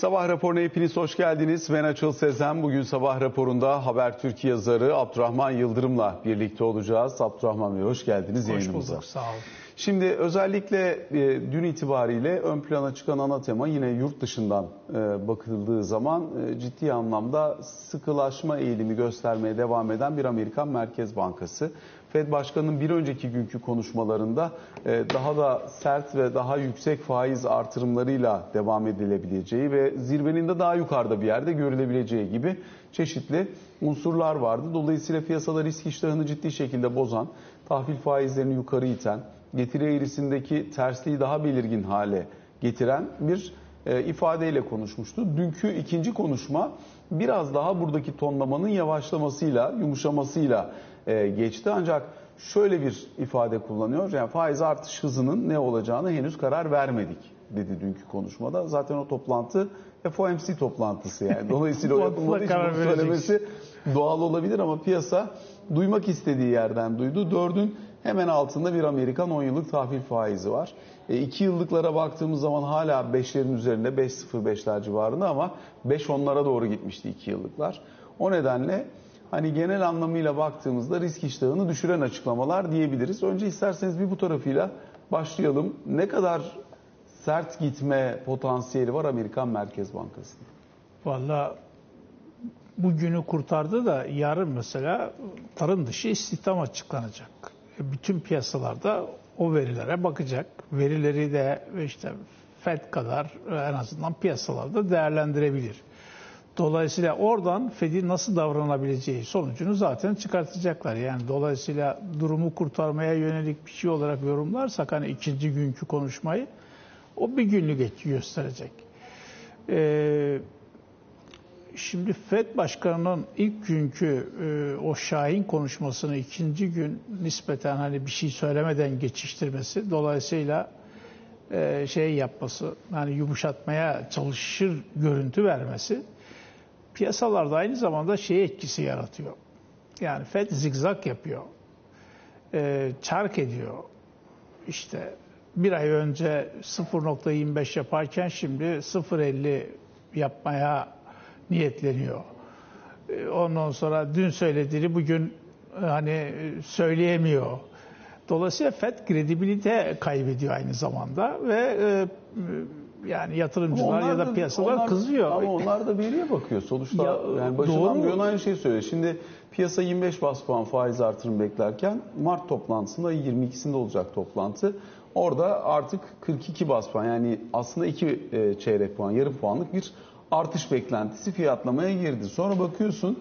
Sabah raporuna hepiniz hoş geldiniz. Ben Açıl Sezen. Bugün sabah raporunda Habertürk yazarı Abdurrahman Yıldırım'la birlikte olacağız. Abdurrahman Bey hoş geldiniz Hoş yayınımıza. bulduk, sağ olun. Şimdi özellikle e, dün itibariyle ön plana çıkan ana tema yine yurt dışından e, bakıldığı zaman e, ciddi anlamda sıkılaşma eğilimi göstermeye devam eden bir Amerikan Merkez Bankası. Fed Başkanı'nın bir önceki günkü konuşmalarında e, daha da sert ve daha yüksek faiz artırımlarıyla devam edilebileceği ve zirvenin de daha yukarıda bir yerde görülebileceği gibi çeşitli unsurlar vardı. Dolayısıyla piyasada risk iştahını ciddi şekilde bozan, tahvil faizlerini yukarı iten, getiri eğrisindeki tersliği daha belirgin hale getiren bir e, ifadeyle konuşmuştu. Dünkü ikinci konuşma biraz daha buradaki tonlamanın yavaşlamasıyla, yumuşamasıyla e, geçti. Ancak şöyle bir ifade kullanıyor. Yani faiz artış hızının ne olacağını henüz karar vermedik dedi dünkü konuşmada. Zaten o toplantı FOMC toplantısı yani. Dolayısıyla o yapılmadığı için karar bunu söylemesi doğal olabilir ama piyasa duymak istediği yerden duydu. Dördün hemen altında bir Amerikan 10 yıllık tahvil faizi var. 2 yıllıklara baktığımız zaman hala 5'lerin üzerinde 5.05'ler civarında ama 5 onlara doğru gitmişti 2 yıllıklar. O nedenle hani genel anlamıyla baktığımızda risk iştahını düşüren açıklamalar diyebiliriz. Önce isterseniz bir bu tarafıyla başlayalım. Ne kadar sert gitme potansiyeli var Amerikan Merkez Bankası'nın? Valla bugünü kurtardı da yarın mesela tarım dışı istihdam açıklanacak. E, Bütün piyasalarda o verilere bakacak. Verileri de işte FED kadar en azından piyasalarda değerlendirebilir. Dolayısıyla oradan Fed'in nasıl davranabileceği sonucunu zaten çıkartacaklar. Yani dolayısıyla durumu kurtarmaya yönelik bir şey olarak yorumlarsak hani ikinci günkü konuşmayı o bir günlük gösterecek. Ee, Şimdi FED Başkanı'nın ilk günkü e, o şahin konuşmasını ikinci gün nispeten hani bir şey söylemeden geçiştirmesi dolayısıyla e, şey yapması yani yumuşatmaya çalışır görüntü vermesi piyasalarda aynı zamanda şey etkisi yaratıyor. Yani FED zigzag yapıyor. E, çark ediyor. İşte bir ay önce 0.25 yaparken şimdi 0.50 yapmaya niyetleniyor. E, Ondan sonra dün söylediğini bugün e, hani söyleyemiyor. Dolayısıyla FED kredibilite kaybediyor aynı zamanda ve e, yani yatırımcılar ya da piyasalar onlar- kızıyor. Ama onlar da veriye bakıyor. Sonuçta Ya, yani başından doğru. aynı şeyi söylüyor. Şimdi piyasa 25 bas puan faiz artırım beklerken Mart toplantısında 22'sinde olacak toplantı. Orada artık 42 bas puan yani aslında 2 çeyrek puan, yarım puanlık bir artış beklentisi fiyatlamaya girdi. Sonra bakıyorsun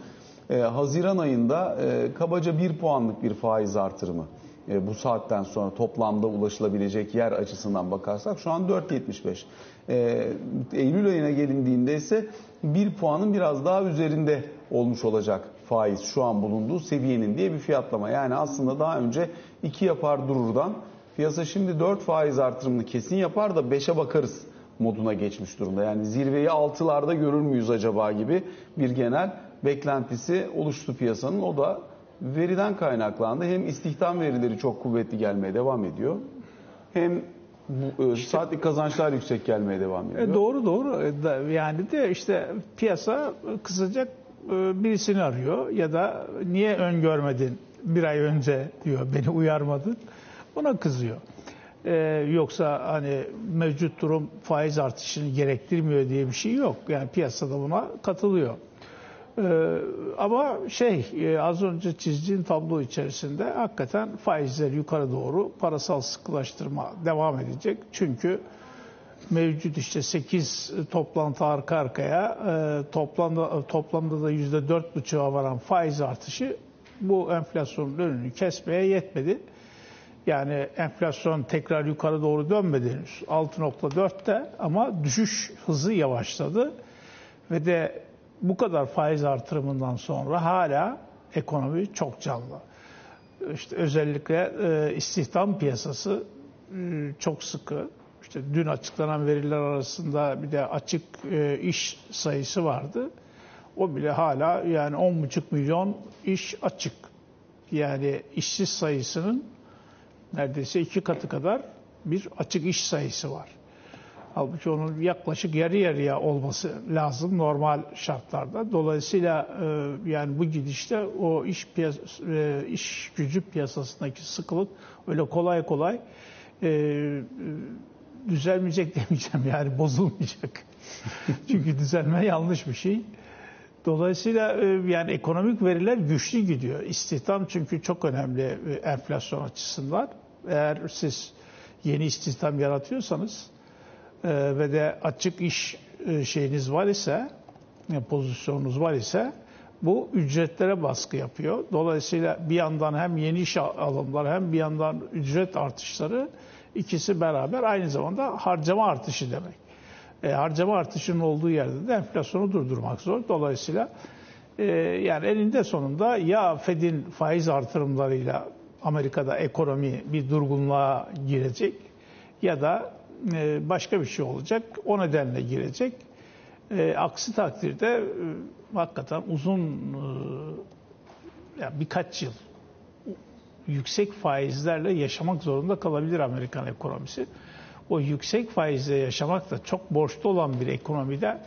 e, Haziran ayında e, kabaca 1 puanlık bir faiz artırımı e, bu saatten sonra toplamda ulaşılabilecek yer açısından bakarsak şu an 4.75. E, Eylül ayına gelindiğinde ise 1 puanın biraz daha üzerinde olmuş olacak faiz şu an bulunduğu seviyenin diye bir fiyatlama. Yani aslında daha önce 2 yapar dururdan piyasa şimdi 4 faiz artırımını kesin yapar da 5'e bakarız moduna geçmiş durumda. Yani zirveyi 6'larda görür müyüz acaba gibi bir genel beklentisi oluştu piyasanın. O da veriden kaynaklandı. Hem istihdam verileri çok kuvvetli gelmeye devam ediyor. Hem bu, e, saatlik kazançlar yüksek gelmeye devam ediyor. E, doğru doğru. E, Yani de işte piyasa kızacak e, birisini arıyor ya da niye öngörmedin bir ay önce diyor beni uyarmadın. Ona kızıyor. E, yoksa hani mevcut durum faiz artışını gerektirmiyor diye bir şey yok. Yani piyasada buna katılıyor. Ee, ama şey e, az önce çizdiğin tablo içerisinde hakikaten faizler yukarı doğru parasal sıkılaştırma devam edecek. Çünkü mevcut işte 8 toplantı arka arkaya e, toplamda toplamda da %4,5'a varan faiz artışı bu enflasyonun önünü kesmeye yetmedi. Yani enflasyon tekrar yukarı doğru dönmedi henüz. 6.4'te ama düşüş hızı yavaşladı. Ve de bu kadar faiz artırımından sonra hala ekonomi çok canlı. İşte özellikle e, istihdam piyasası e, çok sıkı. İşte dün açıklanan veriler arasında bir de açık e, iş sayısı vardı. O bile hala yani 10,5 milyon iş açık. Yani işsiz sayısının neredeyse iki katı kadar bir açık iş sayısı var. Halbuki onun yaklaşık yarı yarıya olması lazım normal şartlarda. Dolayısıyla e, yani bu gidişte o iş piyas- e, iş gücü piyasasındaki sıkılık öyle kolay kolay e, düzelmeyecek demeyeceğim yani bozulmayacak. Çünkü düzelme yanlış bir şey. Dolayısıyla e, yani ekonomik veriler güçlü gidiyor. İstihdam çünkü çok önemli e, enflasyon açısından. Eğer siz yeni istihdam yaratıyorsanız e, ve de açık iş şeyiniz var ise, pozisyonunuz var ise bu ücretlere baskı yapıyor. Dolayısıyla bir yandan hem yeni iş alımları hem bir yandan ücret artışları ikisi beraber aynı zamanda harcama artışı demek. E, harcama artışının olduğu yerde de enflasyonu durdurmak zor. Dolayısıyla e, yani eninde sonunda ya Fed'in faiz artırımlarıyla Amerika'da ekonomi bir durgunluğa girecek ya da e, başka bir şey olacak. O nedenle girecek. E, aksi takdirde e, hakikaten uzun e, yani birkaç yıl yüksek faizlerle yaşamak zorunda kalabilir Amerikan ekonomisi o yüksek faizle yaşamak da çok borçlu olan bir ekonomide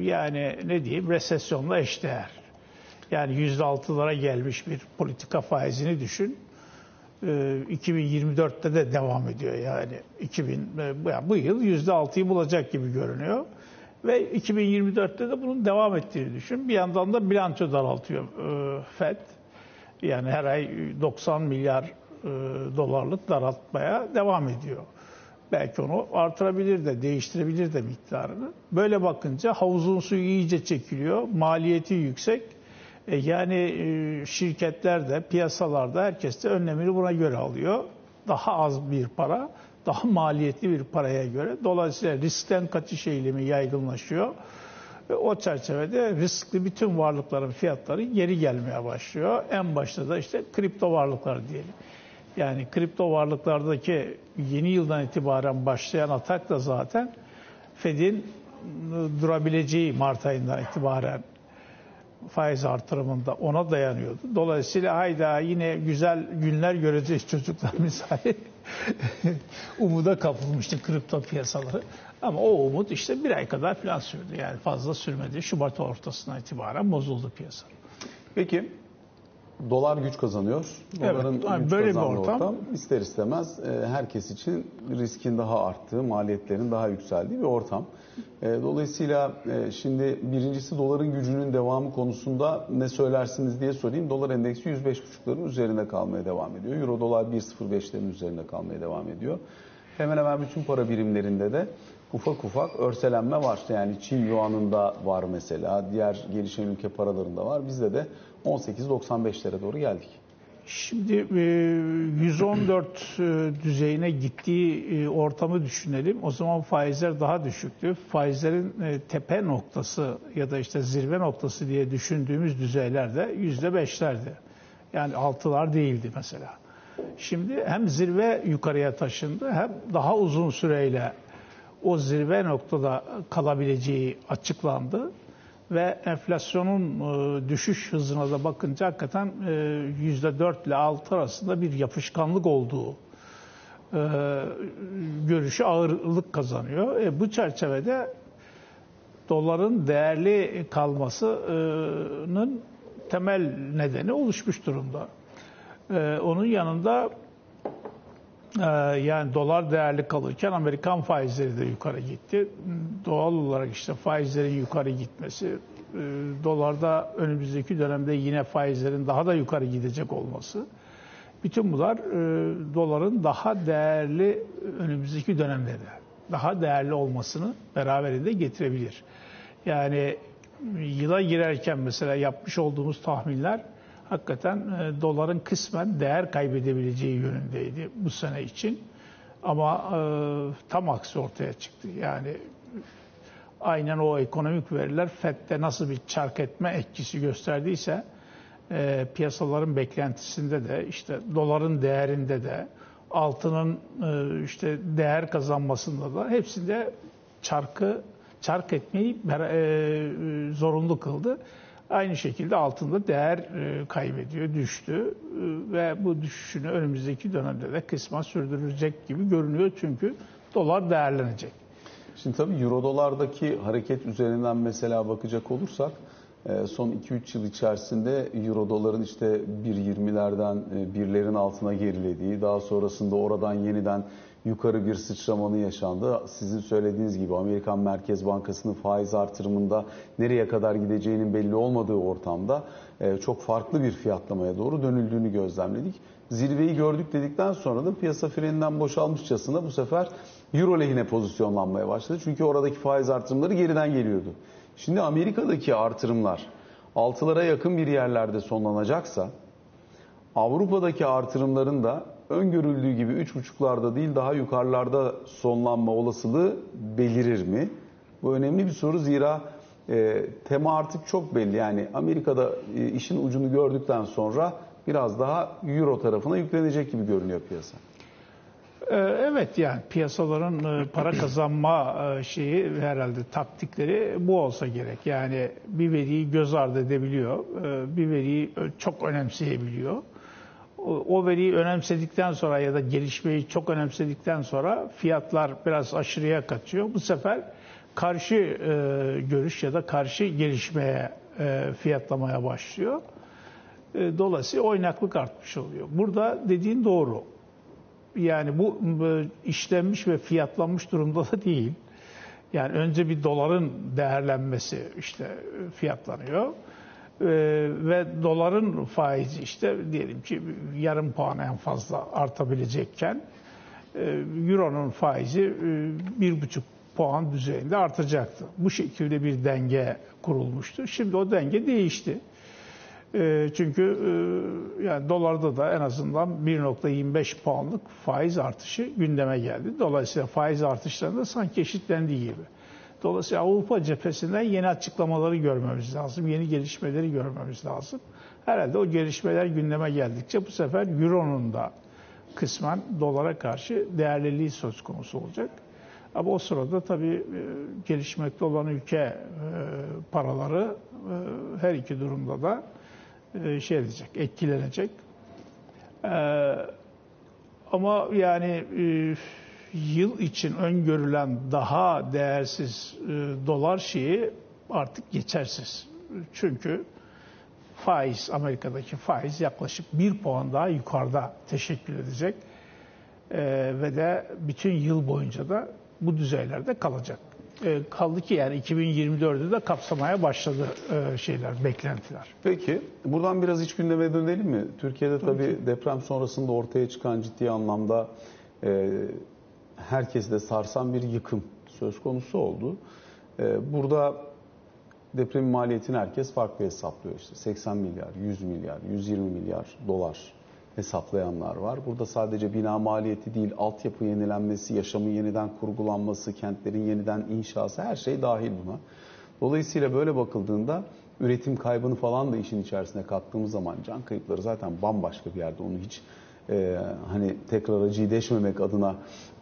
yani ne diyeyim resesyonla eşdeğer. Yani yüzde altılara gelmiş bir politika faizini düşün. E, 2024'te de devam ediyor yani 2000 e, bu yıl yüzde altıyı bulacak gibi görünüyor. Ve 2024'te de bunun devam ettiğini düşün. Bir yandan da bilanço daraltıyor e, FED. Yani her ay 90 milyar e, dolarlık daraltmaya devam ediyor. Belki onu artırabilir de, değiştirebilir de miktarını. Böyle bakınca havuzun suyu iyice çekiliyor, maliyeti yüksek. E yani e, şirketler de, piyasalarda herkes de önlemini buna göre alıyor. Daha az bir para, daha maliyetli bir paraya göre. Dolayısıyla riskten kaçış eğilimi yaygınlaşıyor. E, o çerçevede riskli bütün varlıkların fiyatları geri gelmeye başlıyor. En başta da işte kripto varlıklar diyelim. Yani kripto varlıklardaki yeni yıldan itibaren başlayan atak da zaten Fed'in durabileceği Mart ayından itibaren faiz artırımında ona dayanıyordu. Dolayısıyla hayda yine güzel günler göreceğiz çocuklar misali. Umuda kapılmıştı kripto piyasaları. Ama o umut işte bir ay kadar falan sürdü. Yani fazla sürmedi. Şubat ortasına itibaren bozuldu piyasa. Peki dolar güç kazanıyor. Doların evet, güç böyle bir ortam. ortam ister istemez e, herkes için riskin daha arttığı, maliyetlerin daha yükseldiği bir ortam. E, dolayısıyla e, şimdi birincisi doların gücünün devamı konusunda ne söylersiniz diye sorayım. Dolar endeksi 105.5'ların üzerinde kalmaya devam ediyor. Euro dolar 1.05'lerin üzerinde kalmaya devam ediyor. Hemen hemen bütün para birimlerinde de ufak ufak örselenme var. Yani Çin yuanında var mesela, diğer gelişen ülke paralarında var. Bizde de 18.95'lere doğru geldik. Şimdi 114 e, e, düzeyine gittiği e, ortamı düşünelim. O zaman faizler daha düşüktü. Faizlerin tepe noktası ya da işte zirve noktası diye düşündüğümüz düzeyler de %5'lerdi. Yani altılar değildi mesela. Şimdi hem zirve yukarıya taşındı hem daha uzun süreyle o zirve noktada kalabileceği açıklandı ve enflasyonun e, düşüş hızına da bakınca hakikaten %4 e, ile 6 arasında bir yapışkanlık olduğu e, görüşü ağırlık kazanıyor. bu çerçevede doların değerli kalmasının temel nedeni oluşmuş durumda. Onun yanında yani dolar değerli kalırken Amerikan faizleri de yukarı gitti. Doğal olarak işte faizlerin yukarı gitmesi, e, dolarda önümüzdeki dönemde yine faizlerin daha da yukarı gidecek olması. Bütün bunlar e, doların daha değerli önümüzdeki dönemde de daha değerli olmasını beraberinde getirebilir. Yani yıla girerken mesela yapmış olduğumuz tahminler hakikaten e, doların kısmen değer kaybedebileceği yönündeydi bu sene için. Ama e, tam aksi ortaya çıktı. Yani aynen o ekonomik veriler FED'de nasıl bir çark etme etkisi gösterdiyse e, piyasaların beklentisinde de işte doların değerinde de altının işte değer kazanmasında da hepsinde çarkı çark etmeyi zorunlu kıldı. Aynı şekilde altında değer e, kaybediyor, düştü e, ve bu düşüşünü önümüzdeki dönemde de kısmen sürdürecek gibi görünüyor çünkü dolar değerlenecek. Şimdi tabii euro dolardaki hareket üzerinden mesela bakacak olursak e, son 2-3 yıl içerisinde euro doların işte 1.20'lerden e, birlerin altına gerilediği, daha sonrasında oradan yeniden yukarı bir sıçramanın yaşandı. Sizin söylediğiniz gibi Amerikan Merkez Bankası'nın faiz artırımında nereye kadar gideceğinin belli olmadığı ortamda e, çok farklı bir fiyatlamaya doğru dönüldüğünü gözlemledik. Zirveyi gördük dedikten sonra da piyasa freninden boşalmışçasına bu sefer Euro lehine pozisyonlanmaya başladı. Çünkü oradaki faiz artırımları geriden geliyordu. Şimdi Amerika'daki artırımlar altılara yakın bir yerlerde sonlanacaksa Avrupa'daki artırımların da öngörüldüğü gibi 3,5'larda değil daha yukarılarda sonlanma olasılığı belirir mi? Bu önemli bir soru zira e, tema artık çok belli. Yani Amerika'da e, işin ucunu gördükten sonra biraz daha Euro tarafına yüklenecek gibi görünüyor piyasa. Ee, evet yani piyasaların e, para kazanma e, şeyi herhalde taktikleri bu olsa gerek. Yani bir veriyi göz ardı edebiliyor, e, bir veriyi çok önemseyebiliyor. O veriyi önemsedikten sonra ya da gelişmeyi çok önemsedikten sonra fiyatlar biraz aşırıya kaçıyor. Bu sefer karşı görüş ya da karşı gelişmeye fiyatlamaya başlıyor. Dolayısıyla oynaklık artmış oluyor. Burada dediğin doğru. Yani bu işlenmiş ve fiyatlanmış durumda da değil. Yani önce bir doların değerlenmesi işte fiyatlanıyor. Ee, ve doların faizi işte diyelim ki yarım puan en fazla artabilecekken e, euronun faizi e, bir buçuk puan düzeyinde artacaktı. Bu şekilde bir denge kurulmuştu. Şimdi o denge değişti. Ee, çünkü e, yani dolarda da en azından 1.25 puanlık faiz artışı gündeme geldi. Dolayısıyla faiz artışlarında sanki eşitlendiği gibi. Dolayısıyla Avrupa cephesinden yeni açıklamaları görmemiz lazım, yeni gelişmeleri görmemiz lazım. Herhalde o gelişmeler gündeme geldikçe bu sefer Euro'nun da kısmen dolara karşı değerliliği söz konusu olacak. Ama o sırada tabii e, gelişmekte olan ülke e, paraları her iki durumda da e, şey edecek, etkilenecek. Ama yani e, yıl için öngörülen daha değersiz e, dolar şeyi artık geçersiz. Çünkü faiz, Amerika'daki faiz yaklaşık bir puan daha yukarıda teşekkül edecek. Ee, ve de bütün yıl boyunca da bu düzeylerde kalacak. E, kaldı ki yani 2024'ü de kapsamaya başladı e, şeyler, beklentiler. Peki buradan biraz iç gündeme dönelim mi? Türkiye'de tabii, tabii deprem sonrasında ortaya çıkan ciddi anlamda e, herkesi de sarsan bir yıkım söz konusu oldu. E, burada depremin maliyetini herkes farklı hesaplıyor. İşte 80 milyar, 100 milyar, 120 milyar dolar hesaplayanlar var. Burada sadece bina maliyeti değil, altyapı yenilenmesi, yaşamın yeniden kurgulanması, kentlerin yeniden inşası her şey dahil buna. Dolayısıyla böyle bakıldığında üretim kaybını falan da işin içerisine kattığımız zaman can kayıpları zaten bambaşka bir yerde. Onu hiç e, hani tekrar acıyı deşmemek adına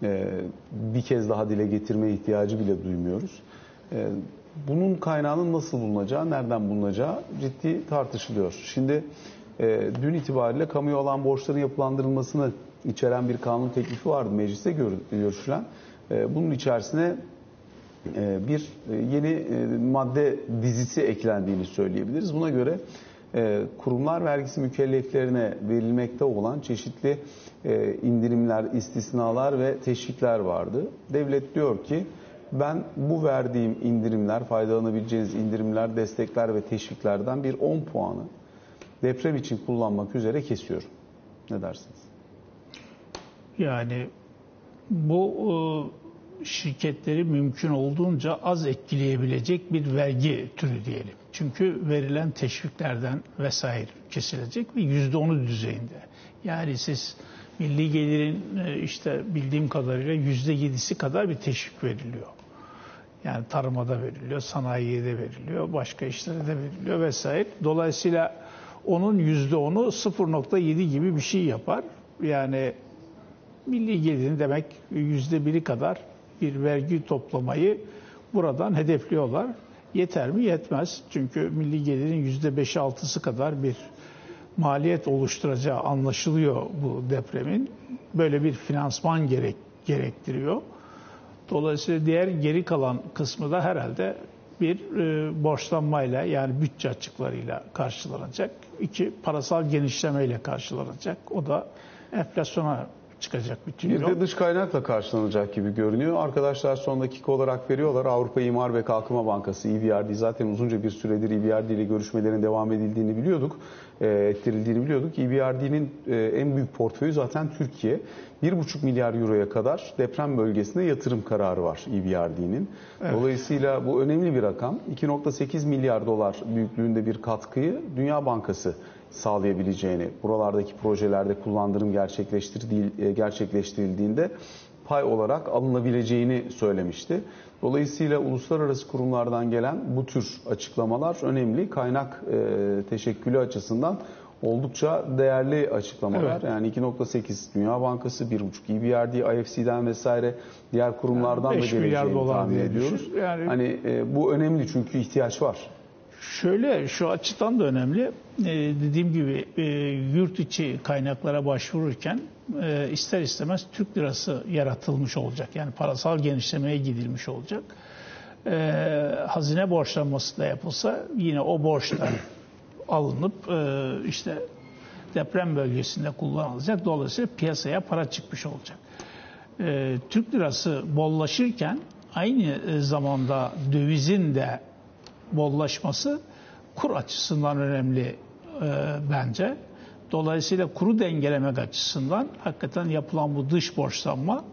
e, bir kez daha dile getirme ihtiyacı bile duymuyoruz. E, bunun kaynağının nasıl bulunacağı, nereden bulunacağı ciddi tartışılıyor. Şimdi e, dün itibariyle kamuya olan borçların yapılandırılmasını içeren bir kanun teklifi vardı mecliste görüşülen. E, bunun içerisine e, bir e, yeni e, madde dizisi eklendiğini söyleyebiliriz. Buna göre kurumlar vergisi mükelleflerine verilmekte olan çeşitli e, indirimler, istisnalar ve teşvikler vardı. Devlet diyor ki ben bu verdiğim indirimler, faydalanabileceğiniz indirimler, destekler ve teşviklerden bir 10 puanı deprem için kullanmak üzere kesiyorum. Ne dersiniz? Yani bu e, şirketleri mümkün olduğunca az etkileyebilecek bir vergi türü diyelim. Çünkü verilen teşviklerden vesaire kesilecek ve yüzde onu düzeyinde. Yani siz milli gelirin e, işte bildiğim kadarıyla yüzde yedisi kadar bir teşvik veriliyor. Yani tarıma veriliyor, sanayiye de veriliyor, başka işlere de veriliyor vesaire. Dolayısıyla onun yüzde onu 0.7 gibi bir şey yapar. Yani milli gelirin demek yüzde biri kadar bir vergi toplamayı buradan hedefliyorlar. Yeter mi? Yetmez. Çünkü milli gelirin yüzde beşi altısı kadar bir maliyet oluşturacağı anlaşılıyor bu depremin. Böyle bir finansman gerek, gerektiriyor. Dolayısıyla diğer geri kalan kısmı da herhalde bir e, borçlanmayla yani bütçe açıklarıyla karşılanacak. İki parasal genişlemeyle karşılanacak. O da enflasyona çıkacak bütün Bir de dış kaynakla karşılanacak gibi görünüyor. Arkadaşlar son dakika olarak veriyorlar. Avrupa İmar ve Kalkınma Bankası EBRD zaten uzunca bir süredir EBRD ile görüşmelerin devam edildiğini biliyorduk. E, ettirildiğini biliyorduk. EBRD'nin e, en büyük portföyü zaten Türkiye. 1,5 milyar euroya kadar deprem bölgesinde yatırım kararı var EBRD'nin. Dolayısıyla bu önemli bir rakam. 2.8 milyar dolar büyüklüğünde bir katkıyı Dünya Bankası sağlayabileceğini, buralardaki projelerde kullandırım gerçekleştirildiği- gerçekleştirildiğinde pay olarak alınabileceğini söylemişti. Dolayısıyla uluslararası kurumlardan gelen bu tür açıklamalar önemli. Kaynak e, teşekkülü açısından oldukça değerli açıklamalar. Evet. Yani 2.8 Dünya Bankası, 1.5 EBRD, IFC'den vesaire diğer kurumlardan Yani da 5 milyar geleceğini tahmin ediyoruz. Yani- Hani e, bu önemli çünkü ihtiyaç var. Şöyle şu açıdan da önemli. Ee, dediğim gibi e, yurt içi kaynaklara başvururken e, ister istemez Türk lirası yaratılmış olacak. Yani parasal genişlemeye gidilmiş olacak. Ee, hazine borçlanması da yapılsa yine o borçlar alınıp e, işte deprem bölgesinde kullanılacak. Dolayısıyla piyasaya para çıkmış olacak. Ee, Türk lirası bollaşırken aynı e, zamanda dövizin de bollaşması kur açısından önemli e, bence. Dolayısıyla kuru dengelemek açısından hakikaten yapılan bu dış borçlanma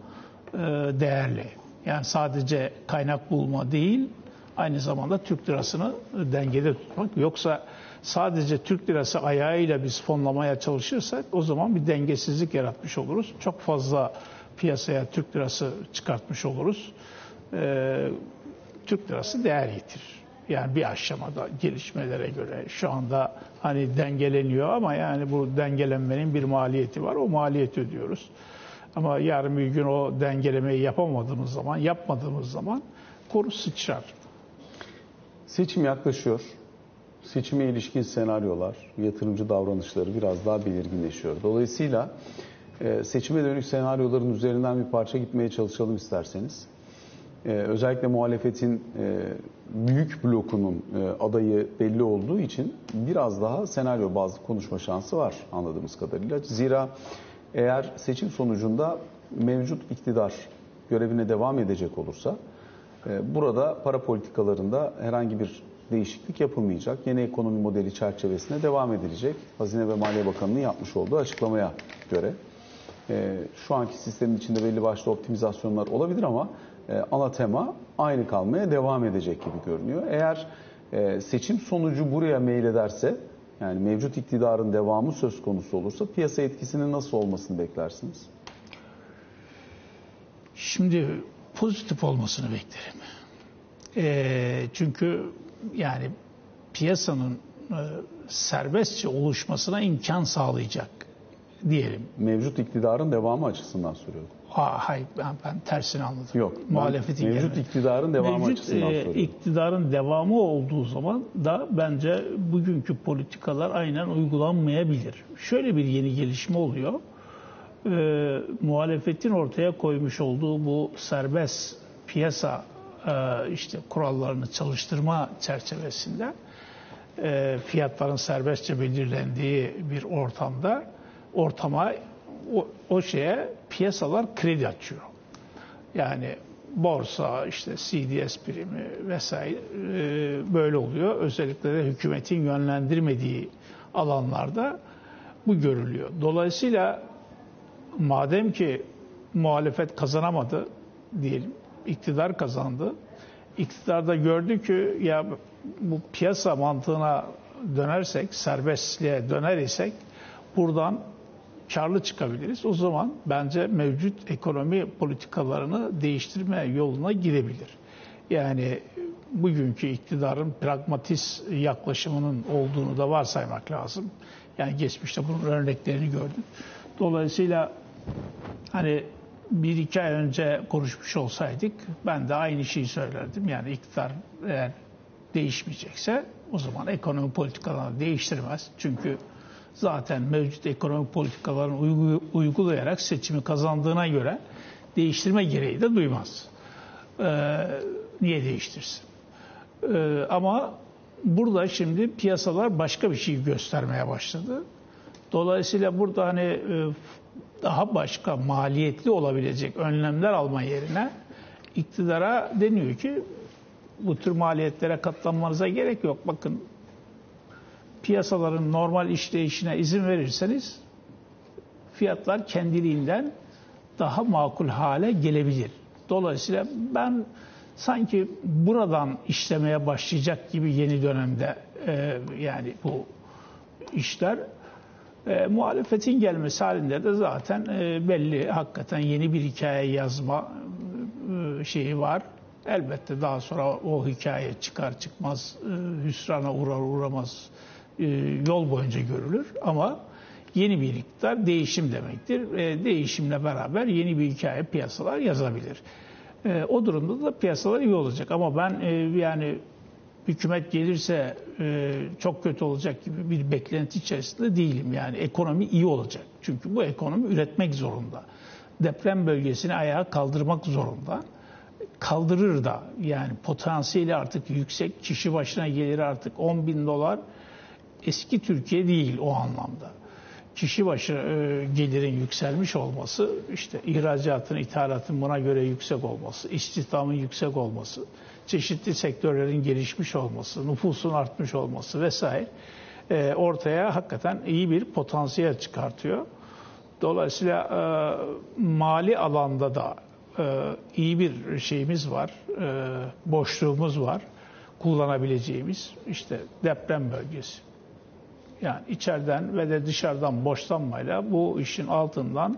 e, değerli. Yani sadece kaynak bulma değil, aynı zamanda Türk lirasını dengede tutmak. Yoksa sadece Türk lirası ayağıyla biz fonlamaya çalışırsak o zaman bir dengesizlik yaratmış oluruz. Çok fazla piyasaya Türk lirası çıkartmış oluruz. E, Türk lirası değer yitirir. Yani bir aşamada gelişmelere göre şu anda hani dengeleniyor ama yani bu dengelenmenin bir maliyeti var. O maliyeti ödüyoruz. Ama yarın bir gün o dengelemeyi yapamadığımız zaman, yapmadığımız zaman kur sıçrar. Seçim yaklaşıyor. Seçime ilişkin senaryolar, yatırımcı davranışları biraz daha belirginleşiyor. Dolayısıyla e, seçime dönük senaryoların üzerinden bir parça gitmeye çalışalım isterseniz. E, özellikle muhalefetin e, büyük blokunun e, adayı belli olduğu için biraz daha senaryo bazlı konuşma şansı var anladığımız kadarıyla. Zira eğer seçim sonucunda mevcut iktidar görevine devam edecek olursa e, burada para politikalarında herhangi bir değişiklik yapılmayacak. Yeni ekonomi modeli çerçevesinde devam edilecek. Hazine ve Maliye Bakanı'nın yapmış olduğu açıklamaya göre. Şu anki sistemin içinde belli başlı optimizasyonlar olabilir ama e, ana tema aynı kalmaya devam edecek gibi görünüyor. Eğer e, seçim sonucu buraya meylederse yani mevcut iktidarın devamı söz konusu olursa piyasa etkisinin nasıl olmasını beklersiniz? Şimdi pozitif olmasını beklerim. Ee, çünkü yani piyasanın e, serbestçe oluşmasına imkan sağlayacak diyelim. Mevcut iktidarın devamı açısından soruyorum. Ha, hayır ben, ben tersini anladım. Yok. Muhalefetin mevcut gelmesi. iktidarın devamı Mevcut açısından e, iktidarın devamı olduğu zaman da bence bugünkü politikalar aynen uygulanmayabilir. Şöyle bir yeni gelişme oluyor. E, muhalefetin ortaya koymuş olduğu bu serbest piyasa e, işte kurallarını çalıştırma çerçevesinde e, fiyatların serbestçe belirlendiği bir ortamda ortama o, o şeye piyasalar kredi açıyor. Yani borsa, işte CDS primi vesaire e, böyle oluyor. Özellikle de hükümetin yönlendirmediği alanlarda bu görülüyor. Dolayısıyla madem ki muhalefet kazanamadı diyelim, iktidar kazandı. İktidar da gördü ki ya bu piyasa mantığına dönersek, serbestliğe döner isek buradan karlı çıkabiliriz. O zaman bence mevcut ekonomi politikalarını değiştirme yoluna gidebilir. Yani bugünkü iktidarın pragmatist yaklaşımının olduğunu da varsaymak lazım. Yani geçmişte bunun örneklerini gördük. Dolayısıyla hani bir iki ay önce konuşmuş olsaydık ben de aynı şeyi söylerdim. Yani iktidar eğer değişmeyecekse o zaman ekonomi politikalarını değiştirmez. Çünkü zaten mevcut ekonomik politikalarını uygulayarak seçimi kazandığına göre değiştirme gereği de duymaz. Ee, niye değiştirsin? Ee, ama burada şimdi piyasalar başka bir şey göstermeye başladı. Dolayısıyla burada hani e, daha başka maliyetli olabilecek önlemler alma yerine iktidara deniyor ki bu tür maliyetlere katlanmanıza gerek yok. Bakın piyasaların normal işleyişine izin verirseniz fiyatlar kendiliğinden daha makul hale gelebilir. Dolayısıyla ben sanki buradan işlemeye başlayacak gibi yeni dönemde e, yani bu işler e, muhalefetin gelmesi halinde de zaten e, belli hakikaten yeni bir hikaye yazma e, şeyi var. Elbette daha sonra o hikaye çıkar çıkmaz e, hüsrana uğrar uğramaz yol boyunca görülür ama yeni bir iktidar değişim demektir. E, değişimle beraber yeni bir hikaye piyasalar yazabilir. E, o durumda da piyasalar iyi olacak ama ben e, yani hükümet gelirse e, çok kötü olacak gibi bir beklenti içerisinde değilim. Yani ekonomi iyi olacak. Çünkü bu ekonomi üretmek zorunda. Deprem bölgesini ayağa kaldırmak zorunda. Kaldırır da yani potansiyeli artık yüksek. Kişi başına gelir artık 10 bin dolar. Eski Türkiye değil o anlamda. Kişi başı e, gelirin yükselmiş olması, işte ihracatın, ithalatın buna göre yüksek olması, istihdamın yüksek olması, çeşitli sektörlerin gelişmiş olması, nüfusun artmış olması vesaire e, ortaya hakikaten iyi bir potansiyel çıkartıyor. Dolayısıyla e, mali alanda da iyi bir şeyimiz var, boşluğumuz var kullanabileceğimiz işte deprem bölgesi. Yani içeriden ve de dışarıdan boşlanmayla bu işin altından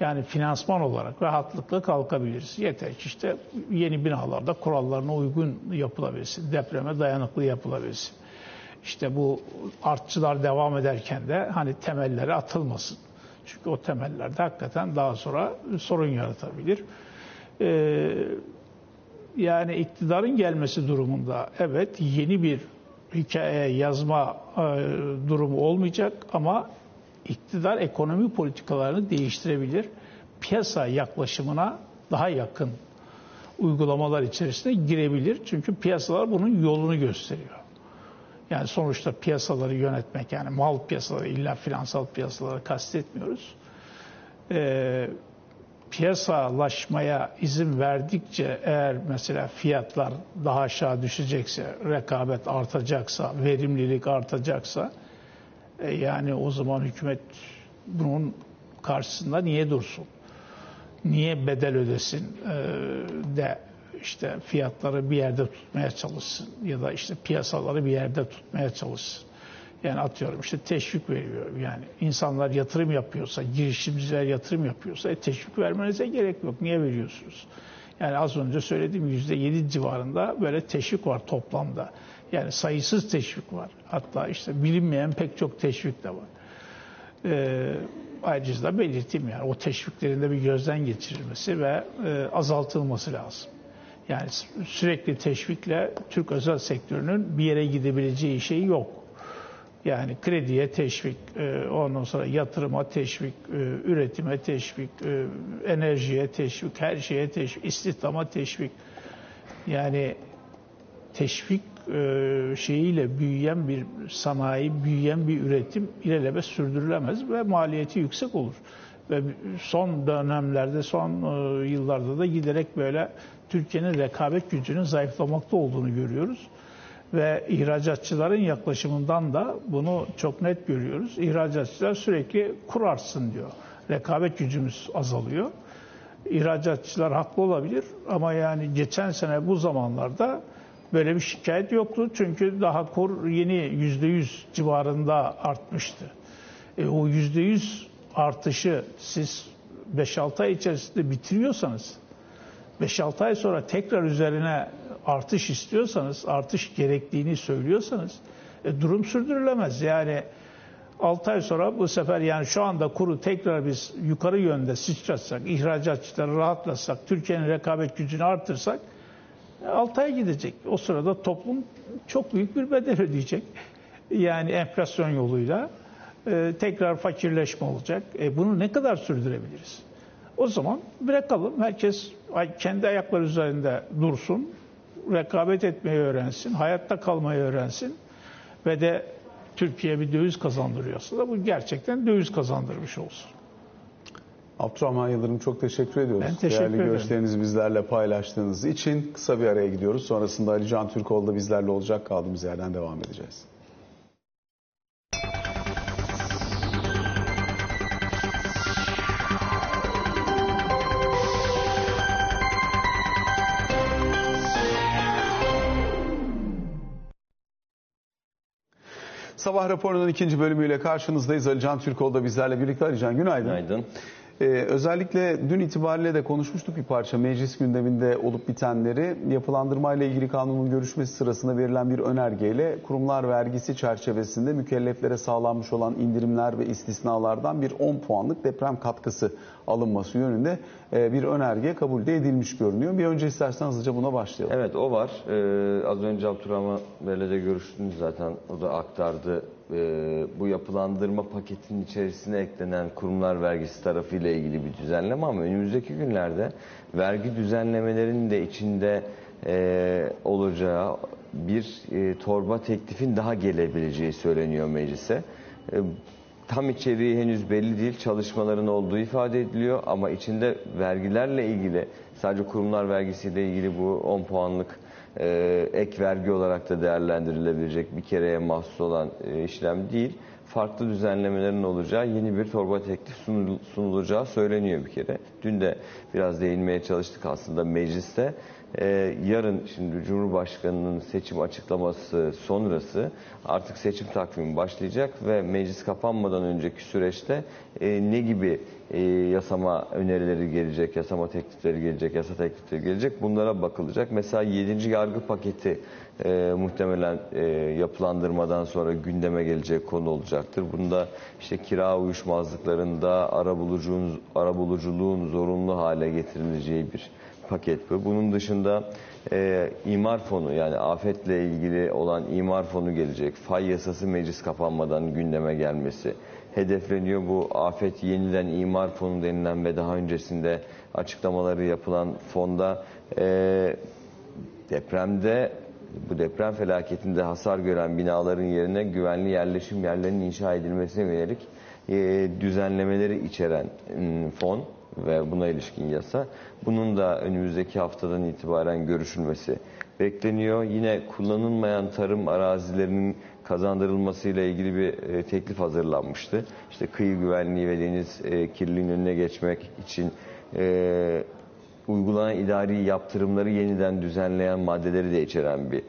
yani finansman olarak rahatlıkla kalkabiliriz. Yeter ki işte yeni binalarda kurallarına uygun yapılabilsin, depreme dayanıklı yapılabilsin. İşte bu artçılar devam ederken de hani temelleri atılmasın. Çünkü o temellerde hakikaten daha sonra sorun yaratabilir. Ee, yani iktidarın gelmesi durumunda evet yeni bir hikaye yazma e, durumu olmayacak ama iktidar ekonomi politikalarını değiştirebilir. Piyasa yaklaşımına daha yakın uygulamalar içerisine girebilir. Çünkü piyasalar bunun yolunu gösteriyor. Yani sonuçta piyasaları yönetmek yani mal piyasaları illa finansal piyasaları kastetmiyoruz. Ee, piyasalaşmaya izin verdikçe eğer mesela fiyatlar daha aşağı düşecekse, rekabet artacaksa, verimlilik artacaksa e, yani o zaman hükümet bunun karşısında niye dursun? Niye bedel ödesin e, de işte fiyatları bir yerde tutmaya çalışsın ya da işte piyasaları bir yerde tutmaya çalışsın. Yani atıyorum işte teşvik veriyor. Yani insanlar yatırım yapıyorsa, girişimciler yatırım yapıyorsa e, teşvik vermenize gerek yok. Niye veriyorsunuz? Yani az önce söylediğim yüzde yedi civarında böyle teşvik var toplamda. Yani sayısız teşvik var. Hatta işte bilinmeyen pek çok teşvik de var. Ee, ayrıca da belirteyim yani o teşviklerin de bir gözden geçirilmesi ve e, azaltılması lazım. Yani sürekli teşvikle Türk özel sektörünün bir yere gidebileceği şey yok. Yani krediye teşvik, e, ondan sonra yatırıma teşvik, e, üretime teşvik, e, enerjiye teşvik, her şeye teşvik, istihdama teşvik. Yani teşvik şeyiyle büyüyen bir sanayi, büyüyen bir üretim ilelebet sürdürülemez ve maliyeti yüksek olur. Ve son dönemlerde, son yıllarda da giderek böyle Türkiye'nin rekabet gücünün zayıflamakta olduğunu görüyoruz ve ihracatçıların yaklaşımından da bunu çok net görüyoruz. İhracatçılar sürekli kur artsın diyor. Rekabet gücümüz azalıyor. İhracatçılar haklı olabilir ama yani geçen sene bu zamanlarda böyle bir şikayet yoktu. Çünkü daha kur yeni yüzde yüz civarında artmıştı. E, o yüzde yüz artışı siz 5-6 ay içerisinde bitiriyorsanız 5-6 ay sonra tekrar üzerine artış istiyorsanız, artış gerektiğini söylüyorsanız e, durum sürdürülemez. Yani 6 ay sonra bu sefer yani şu anda kuru tekrar biz yukarı yönde sıçratsak, ihracatçıları rahatlatsak, Türkiye'nin rekabet gücünü artırsak 6 e, ay gidecek. O sırada toplum çok büyük bir bedel ödeyecek. Yani enflasyon yoluyla e, tekrar fakirleşme olacak. E, bunu ne kadar sürdürebiliriz? O zaman bırakalım. Herkes kendi ayakları üzerinde dursun. Rekabet etmeyi öğrensin. Hayatta kalmayı öğrensin. Ve de Türkiye bir döviz kazandırıyorsa da bu gerçekten döviz kazandırmış olsun. Abdurrahman Yıldırım çok teşekkür ediyoruz. Ben teşekkür Değerli ederim. görüşlerinizi bizlerle paylaştığınız için kısa bir araya gidiyoruz. Sonrasında Ali Can Türkoğlu da bizlerle olacak. Kaldığımız yerden devam edeceğiz. Sabah raporunun ikinci bölümüyle karşınızdayız. Ali Can Türkoğlu da bizlerle birlikte. Ali Can günaydın. Günaydın. Ee, özellikle dün itibariyle de konuşmuştuk bir parça meclis gündeminde olup bitenleri. Yapılandırmayla ilgili kanunun görüşmesi sırasında verilen bir önergeyle kurumlar vergisi çerçevesinde mükelleflere sağlanmış olan indirimler ve istisnalardan bir 10 puanlık deprem katkısı alınması yönünde e, bir önerge kabul de edilmiş görünüyor. Bir önce istersen hızlıca buna başlayalım. Evet o var. Ee, az önce Abdurrahman Bey'le de görüştünüz zaten. O da aktardı. Ee, bu yapılandırma paketinin içerisine eklenen kurumlar vergisi tarafıyla ilgili bir düzenleme ama önümüzdeki günlerde vergi düzenlemelerinin de içinde e, olacağı bir e, torba teklifin daha gelebileceği söyleniyor meclise. E, Tam içeriği henüz belli değil. Çalışmaların olduğu ifade ediliyor ama içinde vergilerle ilgili sadece kurumlar vergisiyle ilgili bu 10 puanlık e, ek vergi olarak da değerlendirilebilecek bir kereye mahsus olan e, işlem değil. Farklı düzenlemelerin olacağı yeni bir torba teklif sunul- sunulacağı söyleniyor bir kere. Dün de biraz değinmeye çalıştık aslında mecliste. Ee, yarın şimdi Cumhurbaşkanı'nın seçim açıklaması sonrası artık seçim takvimi başlayacak ve meclis kapanmadan önceki süreçte e, ne gibi e, yasama önerileri gelecek, yasama teklifleri gelecek, yasa teklifleri gelecek bunlara bakılacak. Mesela 7. yargı paketi e, muhtemelen e, yapılandırmadan sonra gündeme gelecek konu olacaktır. Bunda işte kira uyuşmazlıklarında arabuluculuğun, arabuluculuğun zorunlu hale getirileceği bir paket bu. Bunun dışında e, imar fonu yani afetle ilgili olan imar fonu gelecek. Fay yasası meclis kapanmadan gündeme gelmesi hedefleniyor. Bu afet yeniden imar fonu denilen ve daha öncesinde açıklamaları yapılan fonda e, depremde bu deprem felaketinde hasar gören binaların yerine güvenli yerleşim yerlerinin inşa edilmesine yönelik e, düzenlemeleri içeren m, fon ve buna ilişkin yasa. Bunun da önümüzdeki haftadan itibaren görüşülmesi bekleniyor. Yine kullanılmayan tarım arazilerinin kazandırılmasıyla ilgili bir e, teklif hazırlanmıştı. İşte kıyı güvenliği ve deniz e, kirliliğinin önüne geçmek için e, uygulanan idari yaptırımları yeniden düzenleyen maddeleri de içeren bir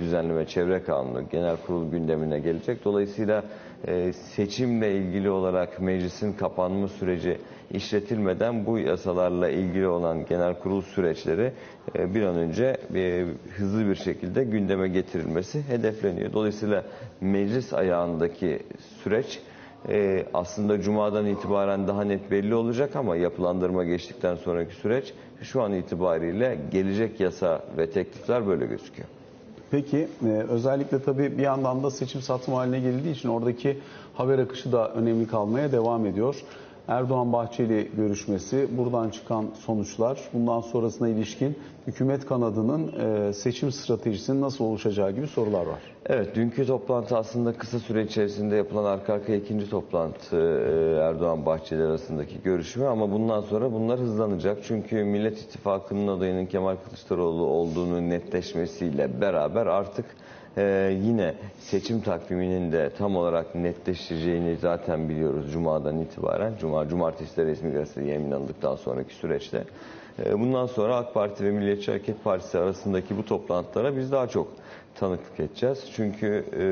düzenleme çevre kanunu genel kurul gündemine gelecek. Dolayısıyla e, seçimle ilgili olarak meclisin kapanma süreci işletilmeden bu yasalarla ilgili olan genel kurul süreçleri e, bir an önce e, hızlı bir şekilde gündeme getirilmesi hedefleniyor. Dolayısıyla meclis ayağındaki süreç e, aslında Cuma'dan itibaren daha net belli olacak ama yapılandırma geçtikten sonraki süreç şu an itibariyle gelecek yasa ve teklifler böyle gözüküyor. Peki e, özellikle tabii bir yandan da seçim satım haline geldiği için oradaki haber akışı da önemli kalmaya devam ediyor. Erdoğan Bahçeli görüşmesi, buradan çıkan sonuçlar, bundan sonrasına ilişkin hükümet kanadının e, seçim stratejisinin nasıl oluşacağı gibi sorular var. Evet, dünkü toplantı aslında kısa süre içerisinde yapılan arka arkaya ikinci toplantı e, Erdoğan Bahçeli arasındaki görüşme ama bundan sonra bunlar hızlanacak. Çünkü Millet İttifakı'nın adayının Kemal Kılıçdaroğlu olduğunu netleşmesiyle beraber artık e, yine seçim takviminin de tam olarak netleşeceğini zaten biliyoruz Cuma'dan itibaren. Cuma, Cumartesi de resmi gazete yayınlandıktan sonraki süreçte. E, bundan sonra AK Parti ve Milliyetçi Hareket Partisi arasındaki bu toplantılara biz daha çok tanıklık edeceğiz. Çünkü e,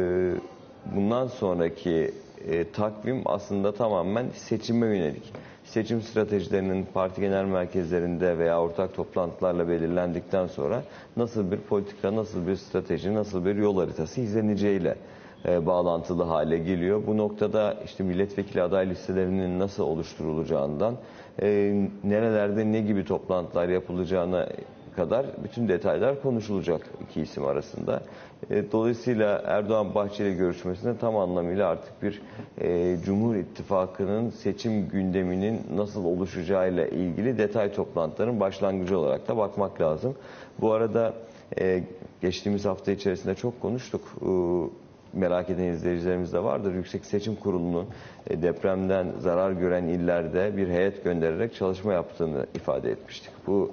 bundan sonraki e, takvim aslında tamamen seçime yönelik. Seçim stratejilerinin parti genel merkezlerinde veya ortak toplantılarla belirlendikten sonra nasıl bir politika, nasıl bir strateji, nasıl bir yol haritası izleneceğiyle e, bağlantılı hale geliyor. Bu noktada işte milletvekili aday listelerinin nasıl oluşturulacağından, e, nerelerde ne gibi toplantılar yapılacağına kadar bütün detaylar konuşulacak iki isim arasında. E, dolayısıyla Erdoğan Bahçeli görüşmesinde tam anlamıyla artık bir e, Cumhur İttifakı'nın seçim gündeminin nasıl oluşacağıyla ilgili detay toplantıların başlangıcı olarak da bakmak lazım. Bu arada e, geçtiğimiz hafta içerisinde çok konuştuk. Merak eden izleyicilerimiz de vardır. Yüksek Seçim Kurulu'nun depremden zarar gören illerde bir heyet göndererek çalışma yaptığını ifade etmiştik. Bu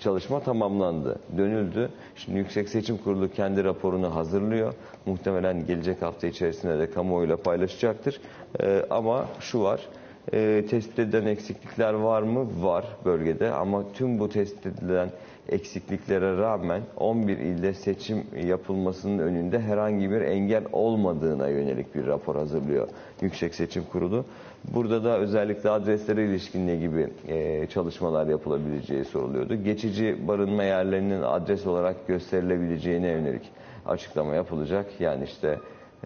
çalışma tamamlandı, dönüldü. Şimdi Yüksek Seçim Kurulu kendi raporunu hazırlıyor. Muhtemelen gelecek hafta içerisinde de kamuoyuyla paylaşacaktır. Ee, ama şu var, e, tespit edilen eksiklikler var mı? Var bölgede ama tüm bu tespit edilen eksikliklere rağmen 11 ilde seçim yapılmasının önünde herhangi bir engel olmadığına yönelik bir rapor hazırlıyor Yüksek Seçim Kurulu. Burada da özellikle adreslere ilişkin ne gibi e, çalışmalar yapılabileceği soruluyordu. Geçici barınma yerlerinin adres olarak gösterilebileceğine yönelik açıklama yapılacak. Yani işte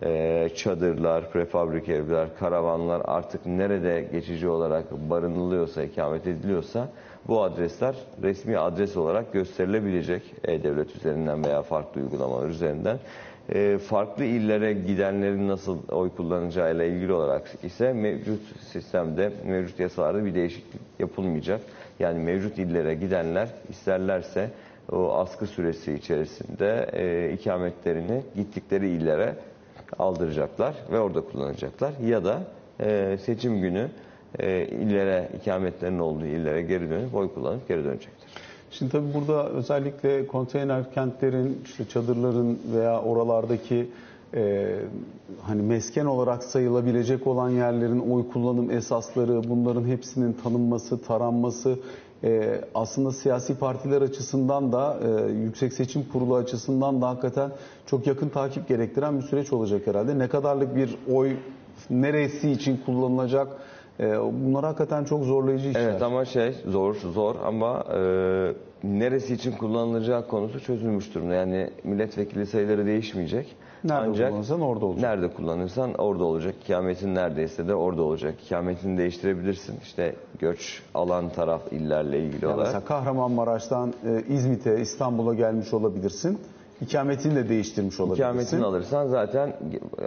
e, çadırlar, prefabrik evler, karavanlar artık nerede geçici olarak barınılıyorsa, ikamet ediliyorsa bu adresler resmi adres olarak gösterilebilecek E-Devlet üzerinden veya farklı uygulamalar üzerinden. E, farklı illere gidenlerin nasıl oy kullanacağıyla ilgili olarak ise mevcut sistemde, mevcut yasalarda bir değişiklik yapılmayacak. Yani mevcut illere gidenler isterlerse o askı süresi içerisinde e, ikametlerini gittikleri illere aldıracaklar ve orada kullanacaklar. Ya da e, seçim günü e, illere, ikametlerinin olduğu illere geri dönüp oy kullanıp geri dönecektir. Şimdi tabii burada özellikle konteyner kentlerin, işte çadırların veya oralardaki e, hani mesken olarak sayılabilecek olan yerlerin oy kullanım esasları, bunların hepsinin tanınması, taranması e, aslında siyasi partiler açısından da e, Yüksek Seçim Kurulu açısından da hakikaten çok yakın takip gerektiren bir süreç olacak herhalde. Ne kadarlık bir oy neresi için kullanılacak? E, bunlar hakikaten çok zorlayıcı işler. Evet ama şey zor zor ama e, neresi için kullanılacağı konusu çözülmüş durumda. Yani milletvekili sayıları değişmeyecek. Nerede Ancak kullanırsan orada olacak. Nerede kullanırsan orada olacak. İkametin neredeyse de orada olacak. İkametini değiştirebilirsin. İşte göç alan taraf illerle ilgili Yani olarak. mesela Kahramanmaraş'tan e, İzmit'e, İstanbul'a gelmiş olabilirsin. İkametini de değiştirmiş olabilirsin. İkametini alırsan zaten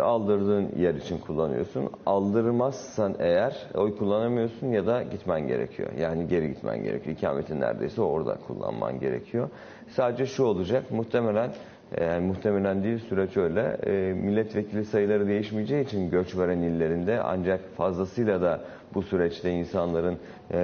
aldırdığın yer için kullanıyorsun. Aldırmazsan eğer oy kullanamıyorsun ya da gitmen gerekiyor. Yani geri gitmen gerekiyor. İkametin neredeyse orada kullanman gerekiyor. Sadece şu olacak muhtemelen e, yani muhtemelen değil süreç öyle. E, milletvekili sayıları değişmeyeceği için göç veren illerinde ancak fazlasıyla da bu süreçte insanların e,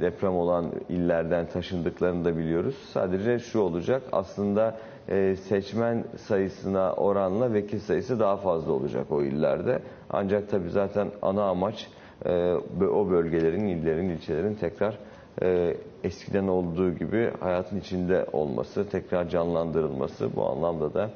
deprem olan illerden taşındıklarını da biliyoruz. Sadece şu olacak aslında e, seçmen sayısına oranla vekil sayısı daha fazla olacak o illerde. Ancak tabii zaten ana amaç e, o bölgelerin, illerin, ilçelerin tekrar e, eskiden olduğu gibi hayatın içinde olması, tekrar canlandırılması bu anlamda da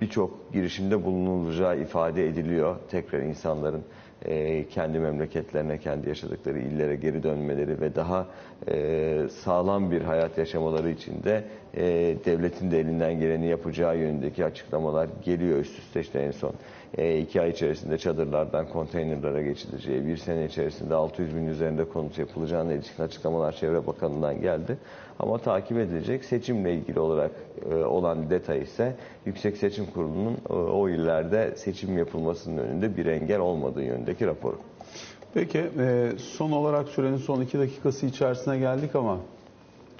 birçok girişimde bulunulacağı ifade ediliyor. Tekrar insanların e, kendi memleketlerine, kendi yaşadıkları illere geri dönmeleri ve daha e, sağlam bir hayat yaşamaları için de e, devletin de elinden geleni yapacağı yönündeki açıklamalar geliyor üst üste işte en son. E, iki ay içerisinde çadırlardan konteynerlara geçileceği, bir sene içerisinde 600 bin üzerinde konut yapılacağına ilişkin açıklamalar Çevre Bakanı'ndan geldi. Ama takip edilecek seçimle ilgili olarak e, olan detay ise Yüksek Seçim Kurulu'nun e, o illerde seçim yapılmasının önünde bir engel olmadığı yönündeki raporu. Peki e, son olarak sürenin son iki dakikası içerisine geldik ama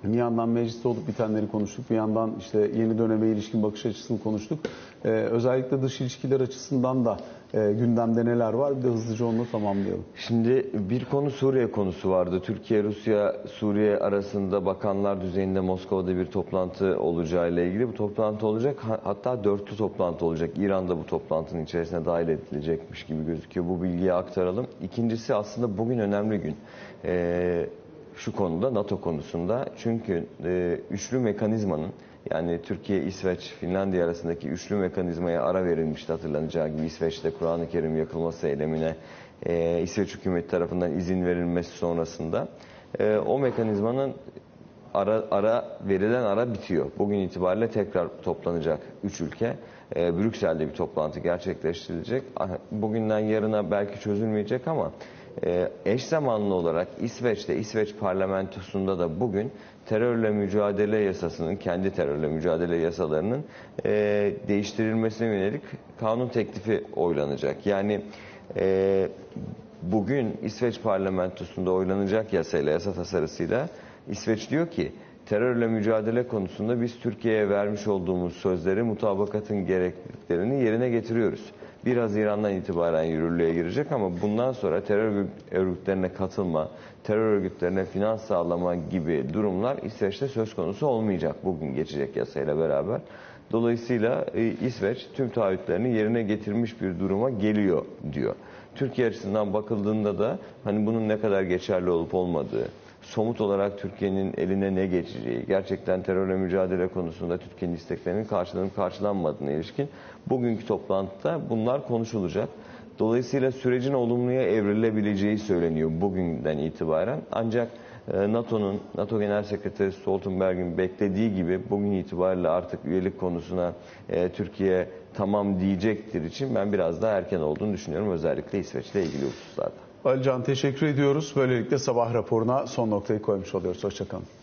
bir yandan mecliste olup bitenleri konuştuk. Bir yandan işte yeni döneme ilişkin bakış açısını konuştuk. Ee, özellikle dış ilişkiler açısından da e, gündemde neler var? Bir de hızlıca onu tamamlayalım. Şimdi bir konu Suriye konusu vardı. Türkiye, Rusya, Suriye arasında bakanlar düzeyinde Moskova'da bir toplantı olacağıyla ilgili bu toplantı olacak. Hatta dörtlü toplantı olacak. İran'da bu toplantının içerisine dahil edilecekmiş gibi gözüküyor. Bu bilgiyi aktaralım. İkincisi aslında bugün önemli gün. Ee, şu konuda NATO konusunda çünkü e, üçlü mekanizmanın yani Türkiye, İsveç, Finlandiya arasındaki üçlü mekanizmaya ara verilmişti hatırlanacağı gibi İsveç'te Kur'an-ı Kerim yakılması eylemine e, İsveç hükümeti tarafından izin verilmesi sonrasında e, o mekanizmanın ara, ara verilen ara bitiyor. Bugün itibariyle tekrar toplanacak üç ülke. E, Brüksel'de bir toplantı gerçekleştirilecek. Bugünden yarına belki çözülmeyecek ama eş zamanlı olarak İsveç'te, İsveç parlamentosunda da bugün terörle mücadele yasasının, kendi terörle mücadele yasalarının e, değiştirilmesine yönelik kanun teklifi oylanacak. Yani e, bugün İsveç parlamentosunda oylanacak yasayla, yasa tasarısıyla İsveç diyor ki terörle mücadele konusunda biz Türkiye'ye vermiş olduğumuz sözleri mutabakatın gerekliliklerini yerine getiriyoruz. 1 Haziran'dan itibaren yürürlüğe girecek ama bundan sonra terör örgütlerine katılma, terör örgütlerine finans sağlama gibi durumlar İsveç'te söz konusu olmayacak bugün geçecek yasayla beraber. Dolayısıyla e, İsveç tüm taahhütlerini yerine getirmiş bir duruma geliyor diyor. Türkiye açısından bakıldığında da hani bunun ne kadar geçerli olup olmadığı, somut olarak Türkiye'nin eline ne geçeceği, gerçekten terörle mücadele konusunda Türkiye'nin isteklerinin karşılanıp karşılanmadığına ilişkin bugünkü toplantıda bunlar konuşulacak. Dolayısıyla sürecin olumluya evrilebileceği söyleniyor bugünden itibaren. Ancak e, NATO'nun, NATO Genel Sekreteri Stoltenberg'in beklediği gibi bugün itibariyle artık üyelik konusuna e, Türkiye tamam diyecektir için ben biraz daha erken olduğunu düşünüyorum özellikle İsveç'le ilgili hususlarda. Alican teşekkür ediyoruz. Böylelikle sabah raporuna son noktayı koymuş oluyoruz. Hoşçakalın.